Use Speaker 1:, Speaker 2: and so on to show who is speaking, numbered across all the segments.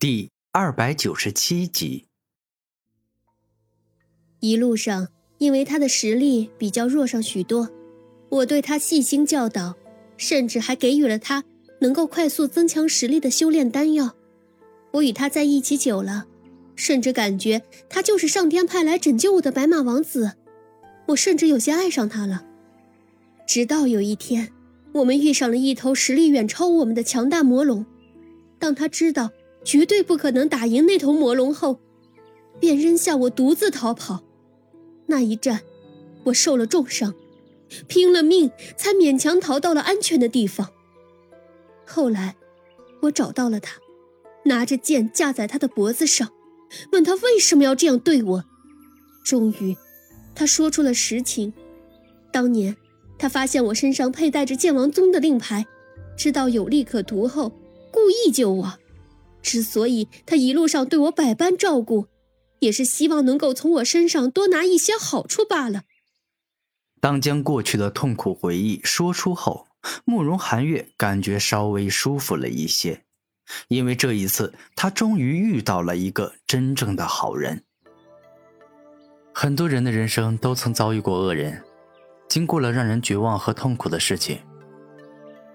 Speaker 1: 第二百九十七集。
Speaker 2: 一路上，因为他的实力比较弱上许多，我对他细心教导，甚至还给予了他能够快速增强实力的修炼丹药。我与他在一起久了，甚至感觉他就是上天派来拯救我的白马王子。我甚至有些爱上他了。直到有一天，我们遇上了一头实力远超我们的强大魔龙。当他知道绝对不可能打赢那头魔龙后，便扔下我独自逃跑。那一战，我受了重伤，拼了命才勉强逃到了安全的地方。后来，我找到了他，拿着剑架在他的脖子上，问他为什么要这样对我。终于，他说出了实情：当年，他发现我身上佩戴着剑王宗的令牌，知道有利可图后。故意救我，之所以他一路上对我百般照顾，也是希望能够从我身上多拿一些好处罢了。
Speaker 1: 当将过去的痛苦回忆说出后，慕容寒月感觉稍微舒服了一些，因为这一次他终于遇到了一个真正的好人。很多人的人生都曾遭遇过恶人，经过了让人绝望和痛苦的事情。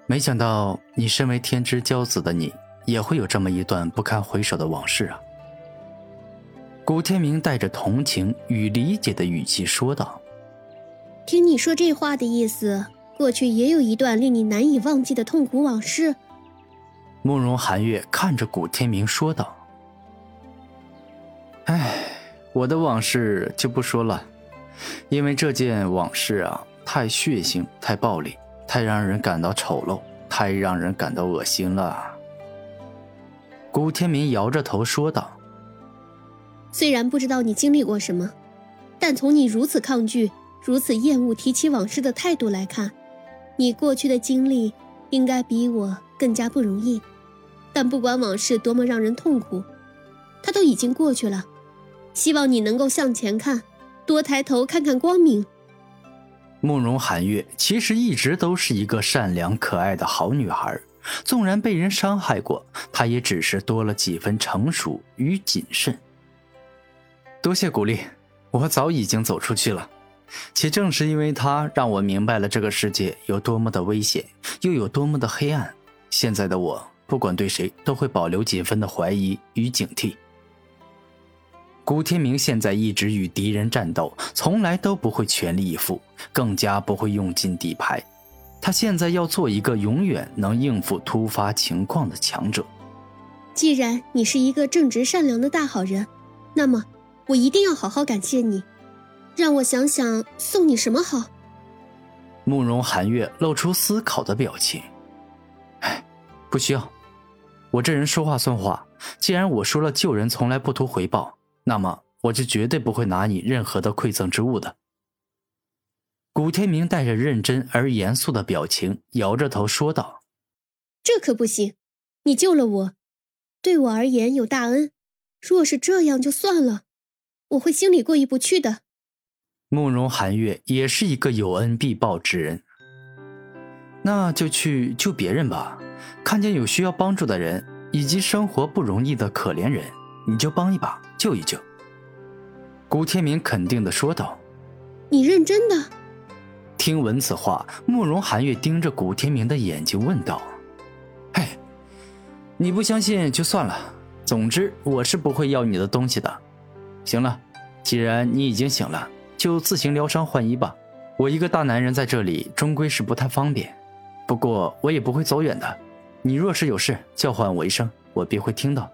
Speaker 1: 没想到你身为天之骄子的你，也会有这么一段不堪回首的往事啊！古天明带着同情与理解的语气说道：“
Speaker 2: 听你说这话的意思，过去也有一段令你难以忘记的痛苦往事。”
Speaker 1: 慕容寒月看着古天明说道：“哎，我的往事就不说了，因为这件往事啊，太血腥，太暴力。”太让人感到丑陋，太让人感到恶心了。古天明摇着头说道：“
Speaker 2: 虽然不知道你经历过什么，但从你如此抗拒、如此厌恶提起往事的态度来看，你过去的经历应该比我更加不容易。但不管往事多么让人痛苦，它都已经过去了。希望你能够向前看，多抬头看看光明。”
Speaker 1: 慕容寒月其实一直都是一个善良可爱的好女孩，纵然被人伤害过，他也只是多了几分成熟与谨慎。多谢鼓励，我早已经走出去了，且正是因为他，让我明白了这个世界有多么的危险，又有多么的黑暗。现在的我，不管对谁，都会保留几分的怀疑与警惕。古天明现在一直与敌人战斗，从来都不会全力以赴，更加不会用尽底牌。他现在要做一个永远能应付突发情况的强者。
Speaker 2: 既然你是一个正直善良的大好人，那么我一定要好好感谢你。让我想想，送你什么好？
Speaker 1: 慕容寒月露出思考的表情。哎，不需要，我这人说话算话。既然我说了，救人从来不图回报。那么我就绝对不会拿你任何的馈赠之物的。古天明带着认真而严肃的表情，摇着头说道：“
Speaker 2: 这可不行，你救了我，对我而言有大恩。若是这样就算了，我会心里过意不去的。”
Speaker 1: 慕容寒月也是一个有恩必报之人，那就去救别人吧。看见有需要帮助的人以及生活不容易的可怜人，你就帮一把。救一救，古天明肯定的说道：“
Speaker 2: 你认真的？”
Speaker 1: 听闻此话，慕容寒月盯着古天明的眼睛问道：“嘿，你不相信就算了。总之，我是不会要你的东西的。行了，既然你已经醒了，就自行疗伤换衣吧。我一个大男人在这里，终归是不太方便。不过，我也不会走远的。你若是有事，叫唤我一声，我必会听到。”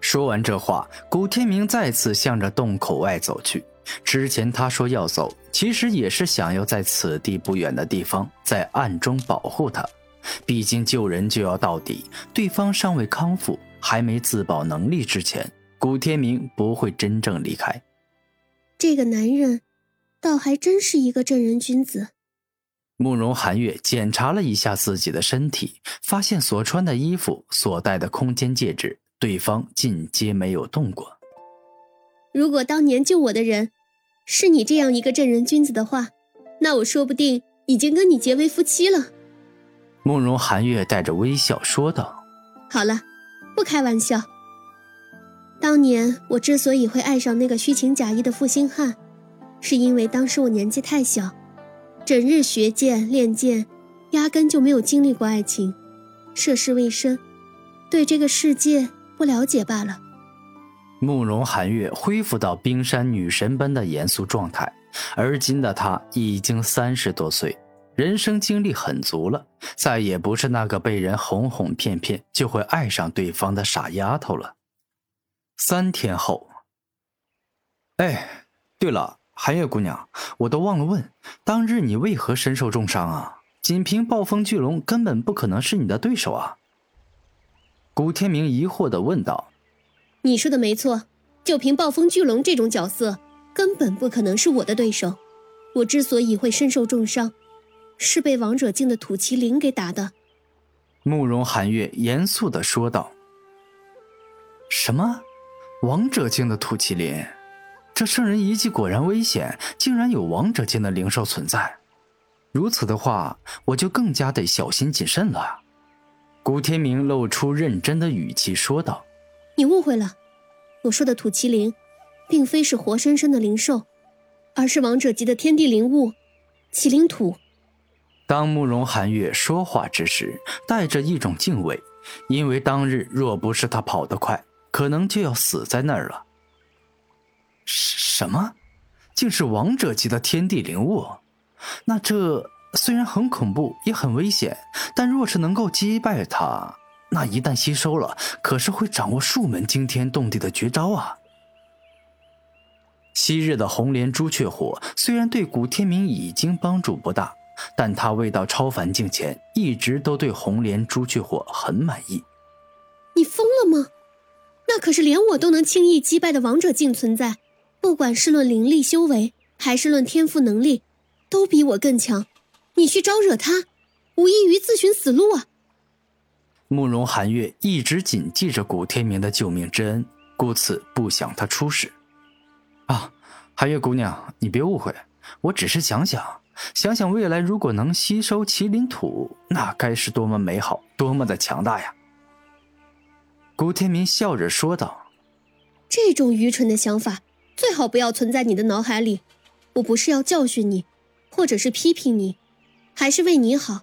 Speaker 1: 说完这话，古天明再次向着洞口外走去。之前他说要走，其实也是想要在此地不远的地方，在暗中保护他。毕竟救人就要到底，对方尚未康复，还没自保能力之前，古天明不会真正离开。
Speaker 2: 这个男人，倒还真是一个正人君子。
Speaker 1: 慕容寒月检查了一下自己的身体，发现所穿的衣服、所戴的空间戒指。对方尽皆没有动过。
Speaker 2: 如果当年救我的人是你这样一个正人君子的话，那我说不定已经跟你结为夫妻了。
Speaker 1: 慕容寒月带着微笑说道：“
Speaker 2: 好了，不开玩笑，当年我之所以会爱上那个虚情假意的负心汉，是因为当时我年纪太小，整日学剑练剑，压根就没有经历过爱情，涉世未深，对这个世界不了解罢了。
Speaker 1: 慕容寒月恢复到冰山女神般的严肃状态，而今的她已经三十多岁，人生经历很足了，再也不是那个被人哄哄骗骗就会爱上对方的傻丫头了。三天后，哎，对了，寒月姑娘，我都忘了问，当日你为何身受重伤啊？仅凭暴风巨龙根本不可能是你的对手啊！古天明疑惑的问道：“
Speaker 2: 你说的没错，就凭暴风巨龙这种角色，根本不可能是我的对手。我之所以会身受重伤，是被王者境的土麒麟给打的。”
Speaker 1: 慕容寒月严肃的说道：“什么？”王者境的土麒麟，这圣人遗迹果然危险，竟然有王者境的灵兽存在。如此的话，我就更加得小心谨慎了。古天明露出认真的语气说道：“
Speaker 2: 你误会了，我说的土麒麟，并非是活生生的灵兽，而是王者级的天地灵物——麒麟土。”
Speaker 1: 当慕容寒月说话之时，带着一种敬畏，因为当日若不是他跑得快。可能就要死在那儿了。什什么？竟是王者级的天地灵物？那这虽然很恐怖，也很危险，但若是能够击败它，那一旦吸收了，可是会掌握数门惊天动地的绝招啊！昔日的红莲朱雀火虽然对古天明已经帮助不大，但他未到超凡境前，一直都对红莲朱雀火很满意。
Speaker 2: 你疯了吗？那可是连我都能轻易击败的王者境存在，不管是论灵力修为，还是论天赋能力，都比我更强。你去招惹他，无异于自寻死路啊！
Speaker 1: 慕容寒月一直谨记着古天明的救命之恩，故此不想他出事。啊，寒月姑娘，你别误会，我只是想想，想想未来如果能吸收麒麟土，那该是多么美好，多么的强大呀！古天明笑着说道：“
Speaker 2: 这种愚蠢的想法最好不要存在你的脑海里。我不是要教训你，或者是批评你，还是为你好。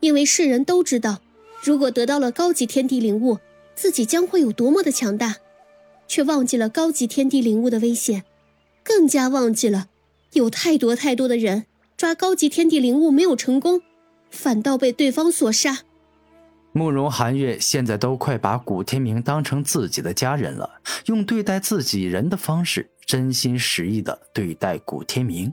Speaker 2: 因为世人都知道，如果得到了高级天地灵物，自己将会有多么的强大，却忘记了高级天地灵物的危险，更加忘记了有太多太多的人抓高级天地灵物没有成功，反倒被对方所杀。”
Speaker 1: 慕容寒月现在都快把古天明当成自己的家人了，用对待自己人的方式，真心实意的对待古天明。